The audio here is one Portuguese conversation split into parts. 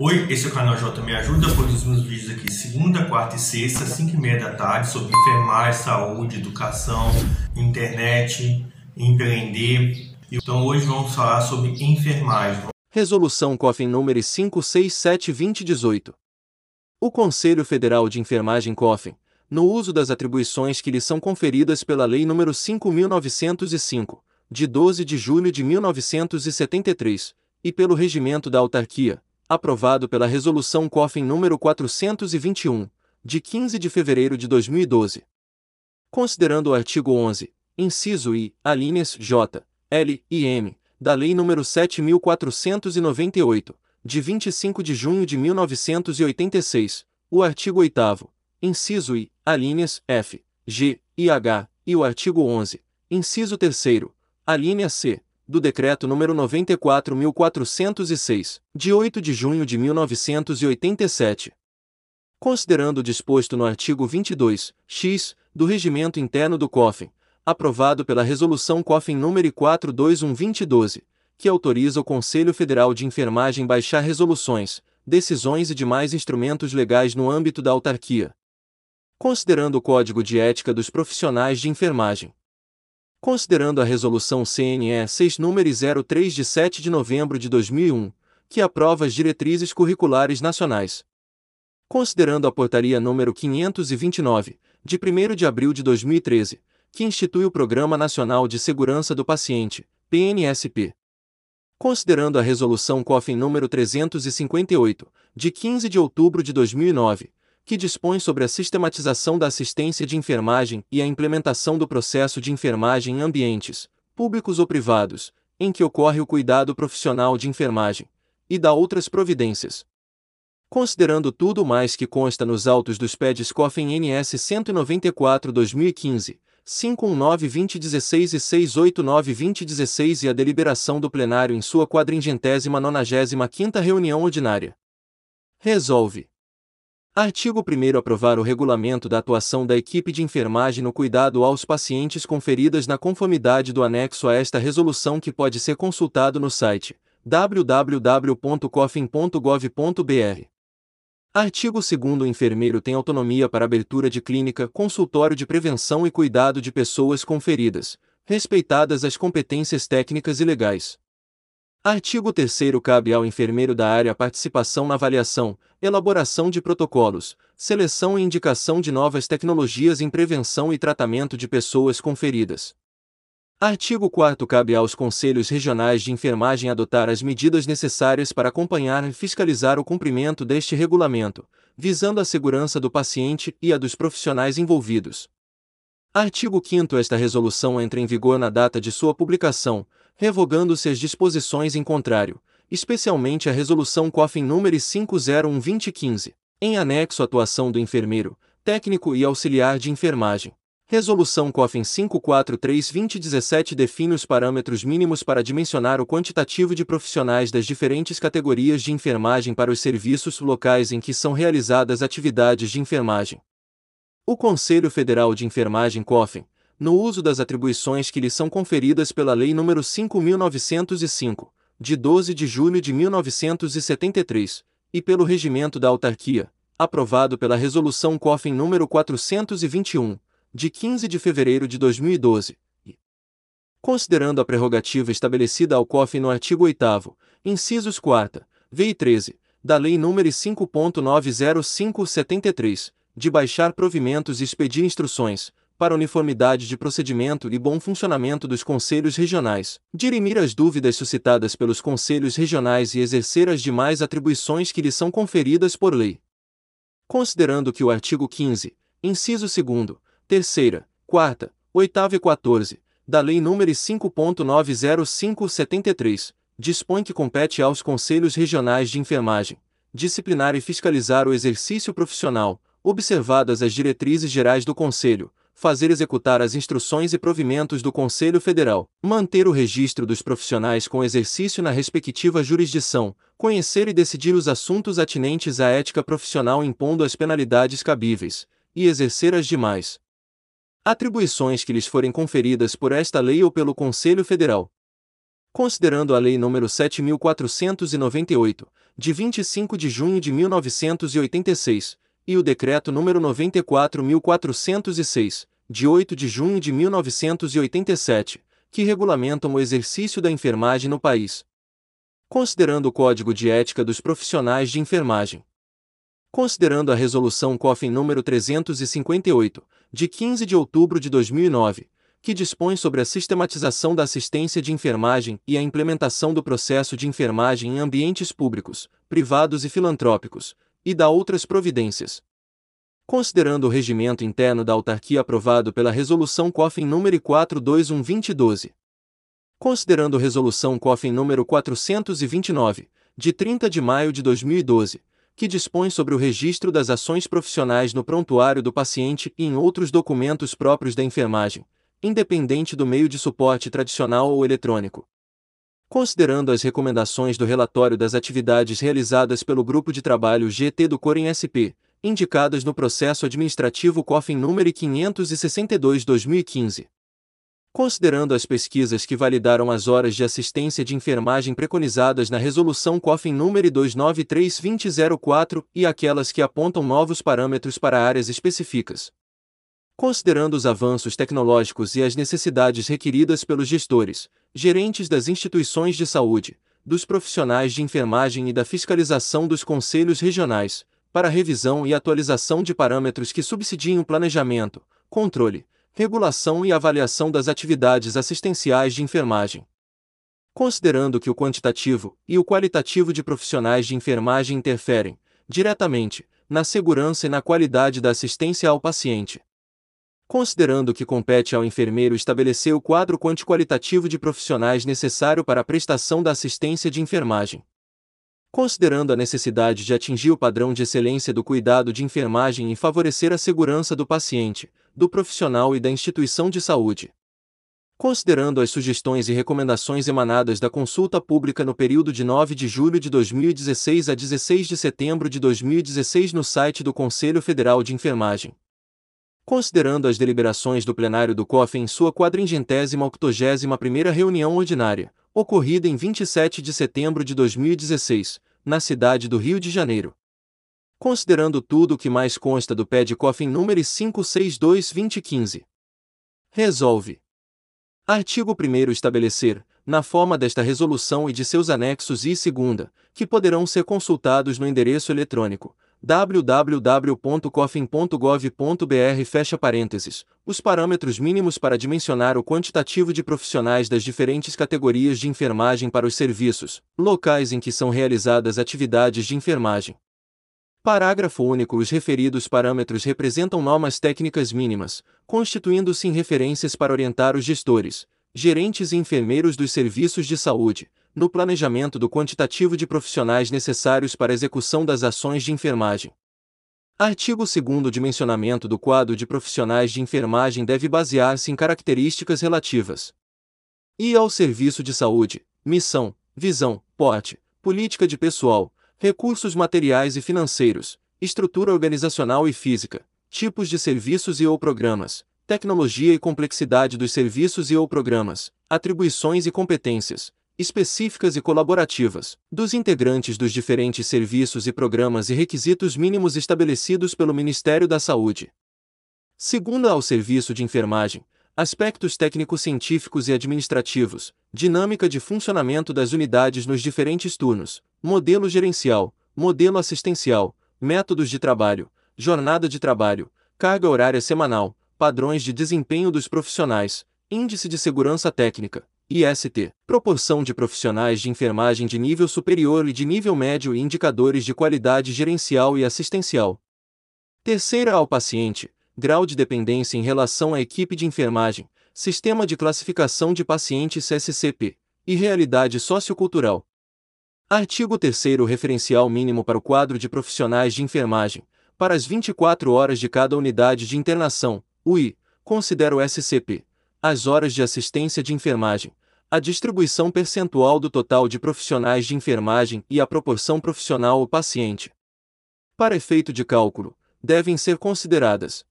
Oi, esse é o canal J Me Ajuda, produzimos vídeos aqui segunda, quarta e sexta, 5 e meia da tarde, sobre enfermagem, saúde, educação, internet, empreender. Então hoje vamos falar sobre enfermagem. Resolução COFIN número 567-2018. O Conselho Federal de Enfermagem COFIN, no uso das atribuições que lhe são conferidas pela Lei nº 5.905, de 12 de julho de 1973, e pelo Regimento da Autarquia, aprovado pela Resolução COFIN número 421, de 15 de fevereiro de 2012. Considerando o artigo 11, inciso I, alíneas J, L e M, da Lei nº 7498, de 25 de junho de 1986, o artigo 8 inciso I, alíneas F, G e H, e o artigo 11, inciso 3 alínea C, do Decreto nº 94.406, de 8 de junho de 1987. Considerando o disposto no artigo 22, x, do Regimento Interno do COFIN, aprovado pela Resolução COFIN nº 421-2012, que autoriza o Conselho Federal de Enfermagem baixar resoluções, decisões e demais instrumentos legais no âmbito da autarquia. Considerando o Código de Ética dos Profissionais de Enfermagem, Considerando a Resolução CNE 6 número 03 de 7 de novembro de 2001, que aprova as diretrizes curriculares nacionais. Considerando a Portaria número 529, de 1 de abril de 2013, que institui o Programa Nacional de Segurança do Paciente, PNSP. Considerando a Resolução COFIN número 358, de 15 de outubro de 2009, que dispõe sobre a sistematização da assistência de enfermagem e a implementação do processo de enfermagem em ambientes, públicos ou privados, em que ocorre o cuidado profissional de enfermagem, e da outras providências. Considerando tudo mais que consta nos autos dos PEDs COFEN NS 194-2015, 519-2016 e 689-2016 e a deliberação do plenário em sua quadringentésima nonagésima quinta reunião ordinária. Resolve. Artigo 1 aprovar o regulamento da atuação da equipe de enfermagem no cuidado aos pacientes conferidas na conformidade do anexo a esta resolução que pode ser consultado no site www.cofin.gov.br. Artigo 2 O enfermeiro tem autonomia para abertura de clínica, consultório de prevenção e cuidado de pessoas conferidas, respeitadas as competências técnicas e legais. Artigo 3 Cabe ao enfermeiro da área participação na avaliação, elaboração de protocolos, seleção e indicação de novas tecnologias em prevenção e tratamento de pessoas conferidas. Artigo 4 Cabe aos Conselhos Regionais de Enfermagem adotar as medidas necessárias para acompanhar e fiscalizar o cumprimento deste regulamento, visando a segurança do paciente e a dos profissionais envolvidos. Artigo 5 Esta resolução entra em vigor na data de sua publicação, revogando-se as disposições em contrário, especialmente a Resolução COFIN nº 501-2015, em anexo à atuação do enfermeiro, técnico e auxiliar de enfermagem. Resolução COFIN 543-2017 define os parâmetros mínimos para dimensionar o quantitativo de profissionais das diferentes categorias de enfermagem para os serviços locais em que são realizadas atividades de enfermagem. O Conselho Federal de Enfermagem COFIN, no uso das atribuições que lhe são conferidas pela Lei nº 5.905, de 12 de julho de 1973, e pelo Regimento da Autarquia, aprovado pela Resolução COFIN nº 421, de 15 de fevereiro de 2012, e considerando a prerrogativa estabelecida ao COFIN no artigo 8 incisos 4, v e 13, da Lei nº 5.90573, de baixar provimentos e expedir instruções, para uniformidade de procedimento e bom funcionamento dos conselhos regionais, dirimir as dúvidas suscitadas pelos conselhos regionais e exercer as demais atribuições que lhes são conferidas por lei. Considerando que o artigo 15, inciso 2, 3, 4, 8 e 14, da Lei nº 5.90573, dispõe que compete aos conselhos regionais de enfermagem disciplinar e fiscalizar o exercício profissional, observadas as diretrizes gerais do Conselho, fazer executar as instruções e provimentos do Conselho Federal, manter o registro dos profissionais com exercício na respectiva jurisdição, conhecer e decidir os assuntos atinentes à ética profissional impondo as penalidades cabíveis, e exercer as demais atribuições que lhes forem conferidas por esta lei ou pelo Conselho Federal. Considerando a Lei nº 7498, de 25 de junho de 1986, e o Decreto número 94.406, de 8 de junho de 1987, que regulamentam o exercício da enfermagem no país. Considerando o Código de Ética dos Profissionais de Enfermagem. Considerando a Resolução COFIN número 358, de 15 de outubro de 2009, que dispõe sobre a sistematização da assistência de enfermagem e a implementação do processo de enfermagem em ambientes públicos, privados e filantrópicos, e da outras providências. Considerando o regimento interno da autarquia aprovado pela Resolução COFIN número 421-2012. Considerando a Resolução COFIN número 429, de 30 de maio de 2012, que dispõe sobre o registro das ações profissionais no prontuário do paciente e em outros documentos próprios da enfermagem, independente do meio de suporte tradicional ou eletrônico. Considerando as recomendações do relatório das atividades realizadas pelo Grupo de Trabalho GT do Corem SP, indicadas no processo administrativo COFIN número 562-2015, Considerando as pesquisas que validaram as horas de assistência de enfermagem preconizadas na Resolução COFIN número 293-2004 e aquelas que apontam novos parâmetros para áreas específicas. Considerando os avanços tecnológicos e as necessidades requeridas pelos gestores, gerentes das instituições de saúde, dos profissionais de enfermagem e da fiscalização dos conselhos regionais, para revisão e atualização de parâmetros que subsidiem o planejamento, controle, regulação e avaliação das atividades assistenciais de enfermagem. Considerando que o quantitativo e o qualitativo de profissionais de enfermagem interferem, diretamente, na segurança e na qualidade da assistência ao paciente. Considerando que compete ao enfermeiro estabelecer o quadro quanti-qualitativo de profissionais necessário para a prestação da assistência de enfermagem. Considerando a necessidade de atingir o padrão de excelência do cuidado de enfermagem e favorecer a segurança do paciente, do profissional e da instituição de saúde. Considerando as sugestões e recomendações emanadas da consulta pública no período de 9 de julho de 2016 a 16 de setembro de 2016 no site do Conselho Federal de Enfermagem. Considerando as deliberações do plenário do COF em sua quadringentésima octogésima primeira reunião ordinária, ocorrida em 27 de setembro de 2016, na cidade do Rio de Janeiro. Considerando tudo o que mais consta do PED COFIN número 562-2015. Resolve. Artigo 1 estabelecer, na forma desta resolução e de seus anexos e segunda, que poderão ser consultados no endereço eletrônico www.cofin.gov.br fecha parênteses, os parâmetros mínimos para dimensionar o quantitativo de profissionais das diferentes categorias de enfermagem para os serviços, locais em que são realizadas atividades de enfermagem. Parágrafo único Os referidos parâmetros representam normas técnicas mínimas, constituindo-se em referências para orientar os gestores, gerentes e enfermeiros dos serviços de saúde, no planejamento do quantitativo de profissionais necessários para a execução das ações de enfermagem. Artigo 2 dimensionamento do quadro de profissionais de enfermagem deve basear-se em características relativas e ao serviço de saúde, missão, visão, porte, política de pessoal, recursos materiais e financeiros, estrutura organizacional e física, tipos de serviços e ou programas, tecnologia e complexidade dos serviços e ou programas, atribuições e competências, específicas e colaborativas, dos integrantes dos diferentes serviços e programas e requisitos mínimos estabelecidos pelo Ministério da Saúde. Segundo ao serviço de enfermagem, aspectos técnico-científicos e administrativos, dinâmica de funcionamento das unidades nos diferentes turnos, modelo gerencial, modelo assistencial, métodos de trabalho, jornada de trabalho, carga horária semanal, padrões de desempenho dos profissionais, índice de segurança técnica, IST, proporção de profissionais de enfermagem de nível superior e de nível médio e indicadores de qualidade gerencial e assistencial. Terceira ao paciente, grau de dependência em relação à equipe de enfermagem, sistema de classificação de pacientes SCP e realidade sociocultural. Artigo 3 referencial mínimo para o quadro de profissionais de enfermagem, para as 24 horas de cada unidade de internação, UI, considera o SCP, as horas de assistência de enfermagem, a distribuição percentual do total de profissionais de enfermagem e a proporção profissional ao paciente. Para efeito de cálculo, devem ser consideradas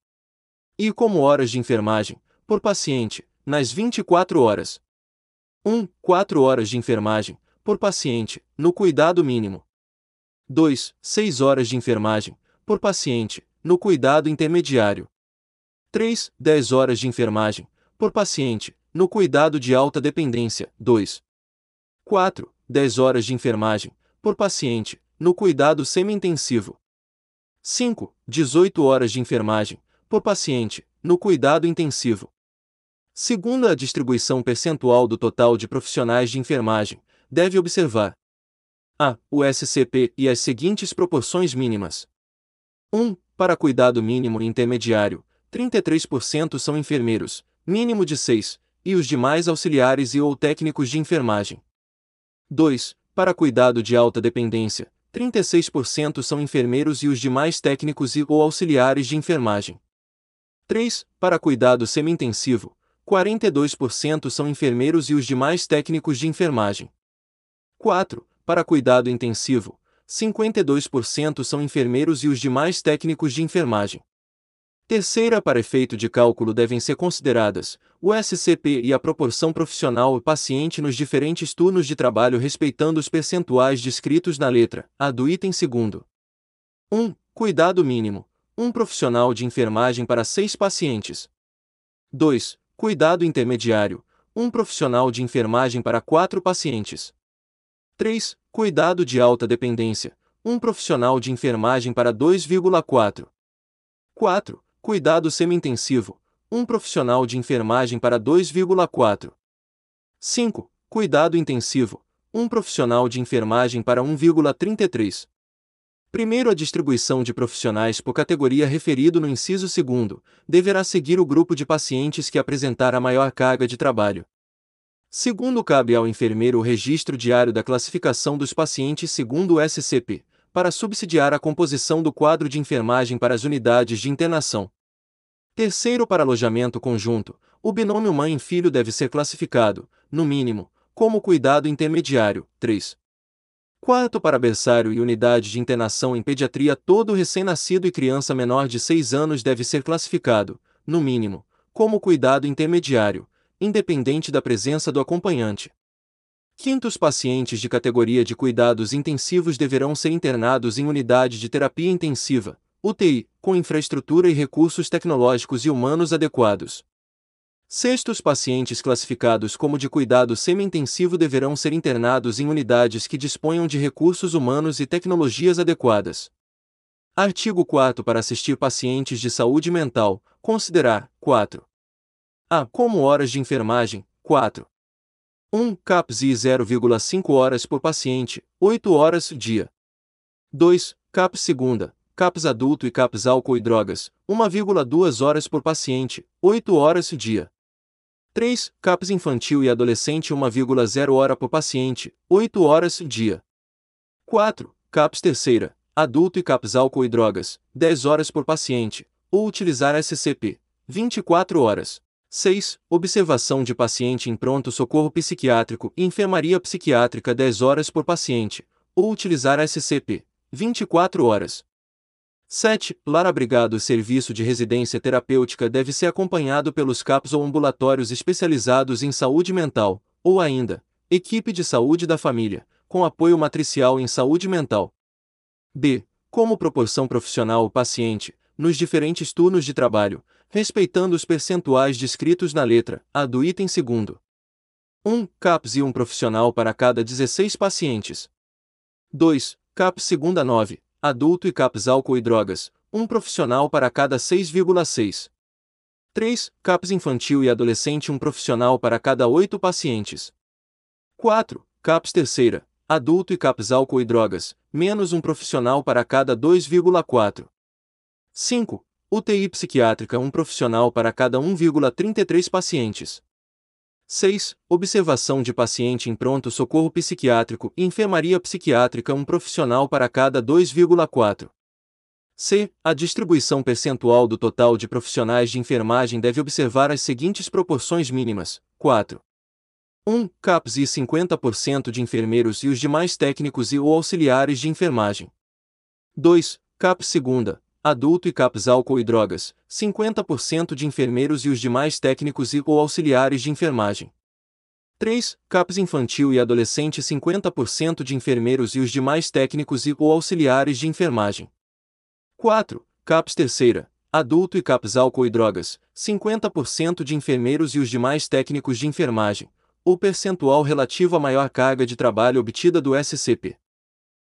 e como horas de enfermagem, por paciente, nas 24 horas. 1. 4 horas de enfermagem, por paciente, no cuidado mínimo. 2. 6 horas de enfermagem, por paciente, no cuidado intermediário. 3. 10 horas de enfermagem, por paciente, no cuidado de alta dependência. 2. 4. 10 horas de enfermagem, por paciente, no cuidado semi-intensivo. 5. 18 horas de enfermagem, por paciente, no cuidado intensivo. Segundo a distribuição percentual do total de profissionais de enfermagem, deve observar a. O SCP e as seguintes proporções mínimas. 1. Para cuidado mínimo e intermediário, 33% são enfermeiros, mínimo de 6, e os demais auxiliares e ou técnicos de enfermagem. 2. Para cuidado de alta dependência, 36% são enfermeiros e os demais técnicos e ou auxiliares de enfermagem. 3. Para cuidado semi-intensivo, 42% são enfermeiros e os demais técnicos de enfermagem. 4. Para cuidado intensivo, 52% são enfermeiros e os demais técnicos de enfermagem. Terceira, para efeito de cálculo devem ser consideradas o SCP e a proporção profissional paciente nos diferentes turnos de trabalho respeitando os percentuais descritos na letra A do item segundo. 1. Cuidado mínimo. Um profissional de enfermagem para seis pacientes. 2. Cuidado intermediário. Um profissional de enfermagem para quatro pacientes. 3. Cuidado de alta dependência. Um profissional de enfermagem para 2,4. 4. Cuidado semi-intensivo. Um profissional de enfermagem para 2,4. 5. Cuidado intensivo. Um profissional de enfermagem para 1,33. Primeiro, a distribuição de profissionais por categoria referido no inciso 2 deverá seguir o grupo de pacientes que apresentar a maior carga de trabalho. Segundo, cabe ao enfermeiro o registro diário da classificação dos pacientes segundo o SCP, para subsidiar a composição do quadro de enfermagem para as unidades de internação. Terceiro, para alojamento conjunto, o binômio mãe-filho deve ser classificado, no mínimo, como cuidado intermediário. 3. Quarto, para berçário e unidade de internação em pediatria, todo recém-nascido e criança menor de 6 anos deve ser classificado, no mínimo, como cuidado intermediário, independente da presença do acompanhante. Quinto, os pacientes de categoria de cuidados intensivos deverão ser internados em unidade de terapia intensiva, UTI, com infraestrutura e recursos tecnológicos e humanos adequados. Sexto, os pacientes classificados como de cuidado semi-intensivo deverão ser internados em unidades que disponham de recursos humanos e tecnologias adequadas. Artigo 4 Para assistir pacientes de saúde mental, considerar 4. A. Como horas de enfermagem, 4. 1. CAPS I 0,5 horas por paciente, 8 horas dia. 2. CAPS segunda, CAPS adulto e CAPS álcool e drogas, 1,2 horas por paciente, 8 horas dia. 3. CAPS infantil e adolescente 1,0 hora por paciente, 8 horas dia. 4. CAPS terceira, adulto e CAPS álcool e drogas, 10 horas por paciente, ou utilizar SCP, 24 horas. 6. Observação de paciente em pronto-socorro psiquiátrico e enfermaria psiquiátrica 10 horas por paciente, ou utilizar SCP, 24 horas. 7. Lar abrigado Serviço de residência terapêutica deve ser acompanhado pelos CAPs ou ambulatórios especializados em saúde mental, ou ainda, equipe de saúde da família, com apoio matricial em saúde mental. B. Como proporção profissional o paciente, nos diferentes turnos de trabalho, respeitando os percentuais descritos na letra A do item segundo. 1. CAPS e um profissional para cada 16 pacientes. 2. CAPS segunda 9, adulto e CAPS álcool e drogas, um profissional para cada 6,6. 3. CAPS infantil e adolescente um profissional para cada 8 pacientes. 4. CAPS terceira, adulto e CAPS álcool e drogas, menos um profissional para cada 2,4. 5. UTI psiquiátrica um profissional para cada 1,33 pacientes. 6. Observação de paciente em pronto-socorro psiquiátrico e enfermaria psiquiátrica um profissional para cada 2,4. C. A distribuição percentual do total de profissionais de enfermagem deve observar as seguintes proporções mínimas: 4. 1. CAPS e 50% de enfermeiros e os demais técnicos e ou auxiliares de enfermagem. 2. CAPS segunda, adulto e CAPS álcool e drogas, 50% de enfermeiros e os demais técnicos e ou auxiliares de enfermagem. 3. CAPS infantil e adolescente 50% de enfermeiros e os demais técnicos e ou auxiliares de enfermagem. 4. CAPS terceira, adulto e CAPS álcool e drogas, 50% de enfermeiros e os demais técnicos de enfermagem, ou percentual relativo à maior carga de trabalho obtida do SCP.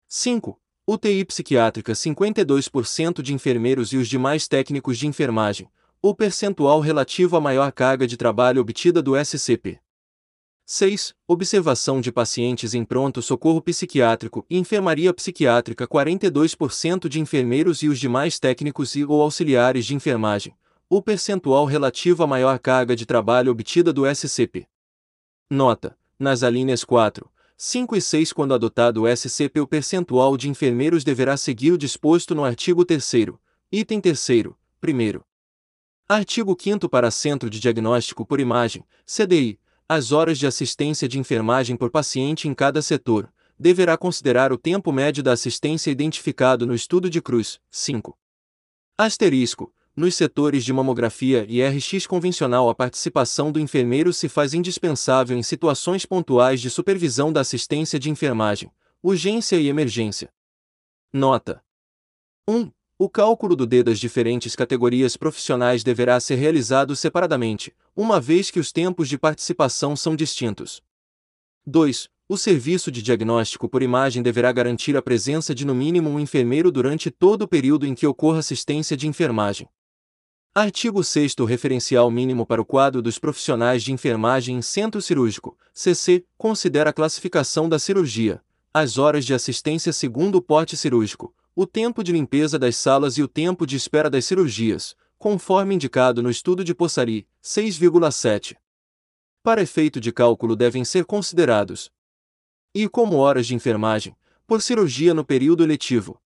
5. UTI psiquiátrica 52% de enfermeiros e os demais técnicos de enfermagem, ou percentual relativo à maior carga de trabalho obtida do SCP. 6. Observação de pacientes em pronto-socorro psiquiátrico e enfermaria psiquiátrica 42% de enfermeiros e os demais técnicos e ou auxiliares de enfermagem, o percentual relativo à maior carga de trabalho obtida do SCP. Nota: nas alíneas 4, 5 e 6 quando adotado o SCP o percentual de enfermeiros deverá seguir o disposto no artigo 3 item 3 primeiro. Artigo 5 para Centro de Diagnóstico por Imagem, CDI, as horas de assistência de enfermagem por paciente em cada setor, deverá considerar o tempo médio da assistência identificado no estudo de Cruz. 5. Asterisco. Nos setores de mamografia e RX convencional, a participação do enfermeiro se faz indispensável em situações pontuais de supervisão da assistência de enfermagem, urgência e emergência. Nota: 1. O cálculo do D das diferentes categorias profissionais deverá ser realizado separadamente, uma vez que os tempos de participação são distintos. 2. O serviço de diagnóstico por imagem deverá garantir a presença de no mínimo um enfermeiro durante todo o período em que ocorra assistência de enfermagem. Artigo 6 referencial mínimo para o quadro dos profissionais de enfermagem em centro cirúrgico, CC, considera a classificação da cirurgia, as horas de assistência segundo o porte cirúrgico, o tempo de limpeza das salas e o tempo de espera das cirurgias, conforme indicado no estudo de Possari, 6,7. Para efeito de cálculo devem ser considerados e como horas de enfermagem, por cirurgia no período eletivo.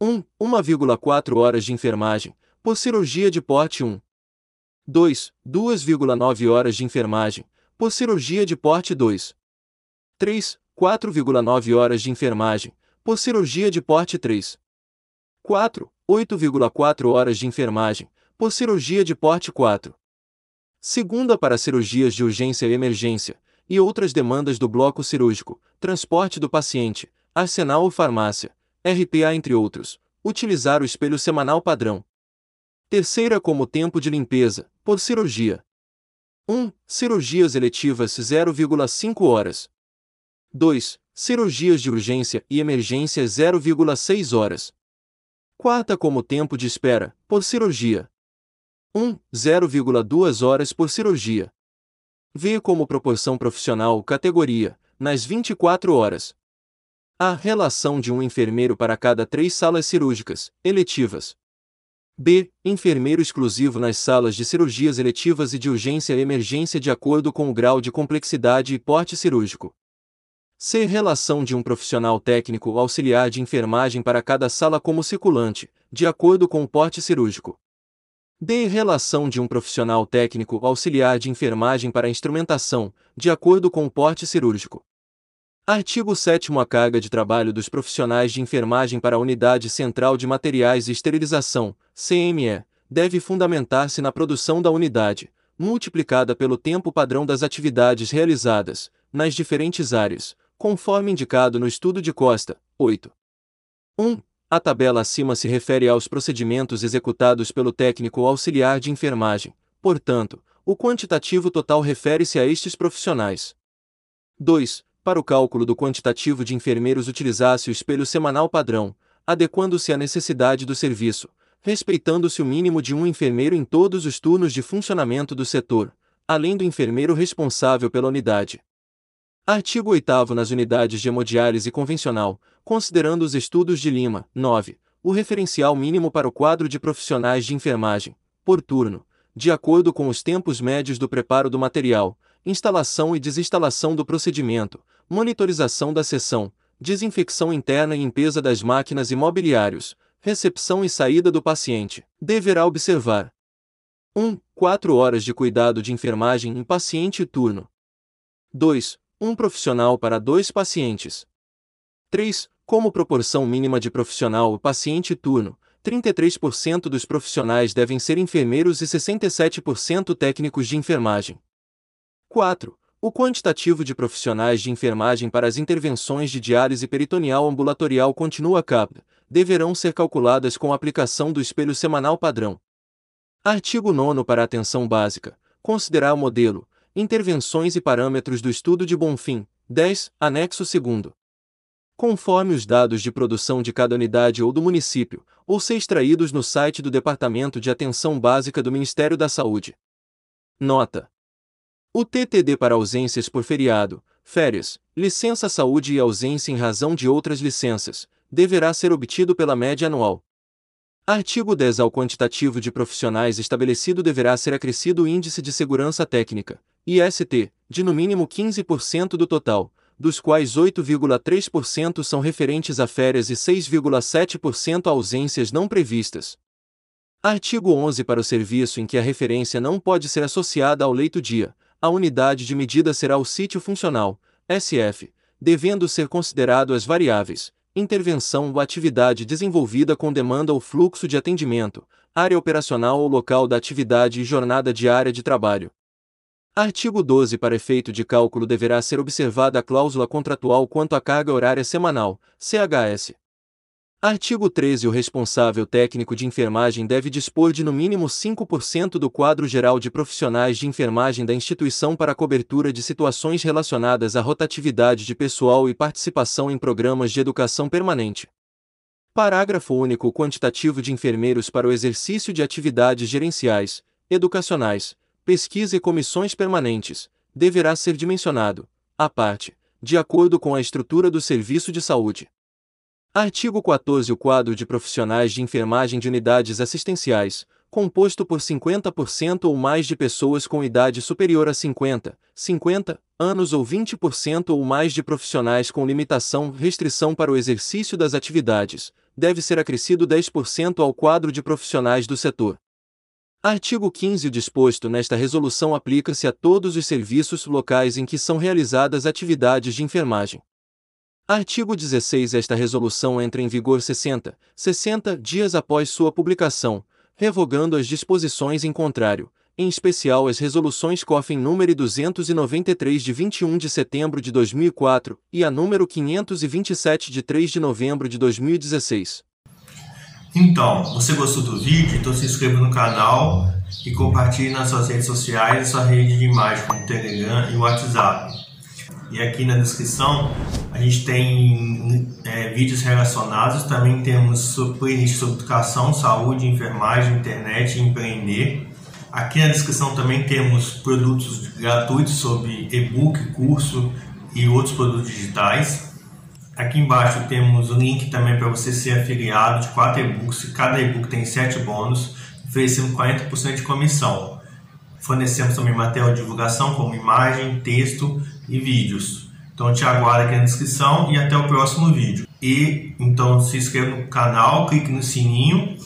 1. 1,4 horas de enfermagem, por cirurgia de porte 1. 2. 2,9 horas de enfermagem, por cirurgia de porte 2. 3. 4,9 horas de enfermagem, por cirurgia de porte 3. 4. 8,4 horas de enfermagem, por cirurgia de porte 4. Segunda para cirurgias de urgência e emergência, e outras demandas do bloco cirúrgico, transporte do paciente, arsenal ou farmácia, RPA entre outros, utilizar o espelho semanal padrão. Terceira como tempo de limpeza, por cirurgia. 1. Cirurgias eletivas 0,5 horas. 2. Cirurgias de urgência e emergência 0,6 horas. Quarta como tempo de espera, por cirurgia. 1. 0,2 horas por cirurgia. V como proporção profissional categoria, nas 24 horas. A relação de um enfermeiro para cada três salas cirúrgicas, eletivas. B. Enfermeiro exclusivo nas salas de cirurgias eletivas e de urgência e emergência de acordo com o grau de complexidade e porte cirúrgico. C. Relação de um profissional técnico auxiliar de enfermagem para cada sala como circulante, de acordo com o porte cirúrgico. D. Relação de um profissional técnico auxiliar de enfermagem para instrumentação, de acordo com o porte cirúrgico. Artigo 7 A carga de trabalho dos profissionais de enfermagem para a Unidade Central de Materiais e Esterilização, CME, deve fundamentar-se na produção da unidade, multiplicada pelo tempo padrão das atividades realizadas, nas diferentes áreas, conforme indicado no estudo de Costa. 8. 1. A tabela acima se refere aos procedimentos executados pelo técnico auxiliar de enfermagem, portanto, o quantitativo total refere-se a estes profissionais. 2. Para o cálculo do quantitativo de enfermeiros utilizasse o espelho semanal padrão, adequando-se à necessidade do serviço, respeitando-se o mínimo de um enfermeiro em todos os turnos de funcionamento do setor, além do enfermeiro responsável pela unidade. Artigo 8 nas unidades de hemodiálise convencional, considerando os estudos de Lima, 9, o referencial mínimo para o quadro de profissionais de enfermagem, por turno, de acordo com os tempos médios do preparo do material, instalação e desinstalação do procedimento, monitorização da sessão, desinfecção interna e limpeza das máquinas e mobiliários, recepção e saída do paciente, deverá observar 1. 4 horas de cuidado de enfermagem em paciente turno. 2 um profissional para dois pacientes. 3. Como proporção mínima de profissional paciente turno, 33% dos profissionais devem ser enfermeiros e 67% técnicos de enfermagem. 4. O quantitativo de profissionais de enfermagem para as intervenções de diálise peritoneal ambulatorial continua CAP, deverão ser calculadas com a aplicação do espelho semanal padrão. Artigo 9 para atenção básica. Considerar o modelo, intervenções e parâmetros do estudo de Bonfim, 10, anexo 2 conforme os dados de produção de cada unidade ou do município, ou ser extraídos no site do Departamento de Atenção Básica do Ministério da Saúde. Nota: O TTD para ausências por feriado, férias, licença saúde e ausência em razão de outras licenças deverá ser obtido pela média anual. Artigo 10 Ao quantitativo de profissionais estabelecido deverá ser acrescido o Índice de Segurança Técnica, IST, de no mínimo 15% do total, dos quais 8,3% são referentes a férias e 6,7% a ausências não previstas. Artigo 11 Para o serviço em que a referência não pode ser associada ao leito-dia, a unidade de medida será o sítio funcional, SF, devendo ser considerado as variáveis, intervenção ou atividade desenvolvida com demanda ou fluxo de atendimento, área operacional ou local da atividade e jornada diária de trabalho. Artigo 12 Para efeito de cálculo deverá ser observada a cláusula contratual quanto à carga horária semanal, CHS. Artigo 13 O responsável técnico de enfermagem deve dispor de no mínimo 5% do quadro geral de profissionais de enfermagem da instituição para cobertura de situações relacionadas à rotatividade de pessoal e participação em programas de educação permanente. Parágrafo único O quantitativo de enfermeiros para o exercício de atividades gerenciais, educacionais, pesquisa e comissões permanentes, deverá ser dimensionado, à parte, de acordo com a estrutura do serviço de saúde. Artigo 14 O quadro de profissionais de enfermagem de unidades assistenciais, composto por 50% ou mais de pessoas com idade superior a 50, 50 anos ou 20% ou mais de profissionais com limitação, restrição para o exercício das atividades, deve ser acrescido 10% ao quadro de profissionais do setor. Artigo 15 O disposto nesta resolução aplica-se a todos os serviços locais em que são realizadas atividades de enfermagem. Artigo 16 Esta resolução entra em vigor 60, 60 dias após sua publicação, revogando as disposições em contrário, em especial as resoluções COFIN número 293 de 21 de setembro de 2004 e a número 527 de 3 de novembro de 2016. Então, você gostou do vídeo? Então se inscreva no canal e compartilhe nas suas redes sociais e sua rede de imagem como Telegram e WhatsApp. E aqui na descrição a gente tem é, vídeos relacionados, também temos playlist sobre educação, saúde, enfermagem, internet e empreender. Aqui na descrição também temos produtos gratuitos sobre e-book, curso e outros produtos digitais. Aqui embaixo temos o link também para você ser afiliado de quatro e-books. Cada e-book tem sete bônus, oferecendo 40% de comissão. Fornecemos também material de divulgação como imagem, texto e vídeos. Então te aguardo aqui na descrição e até o próximo vídeo. E então se inscreva no canal, clique no sininho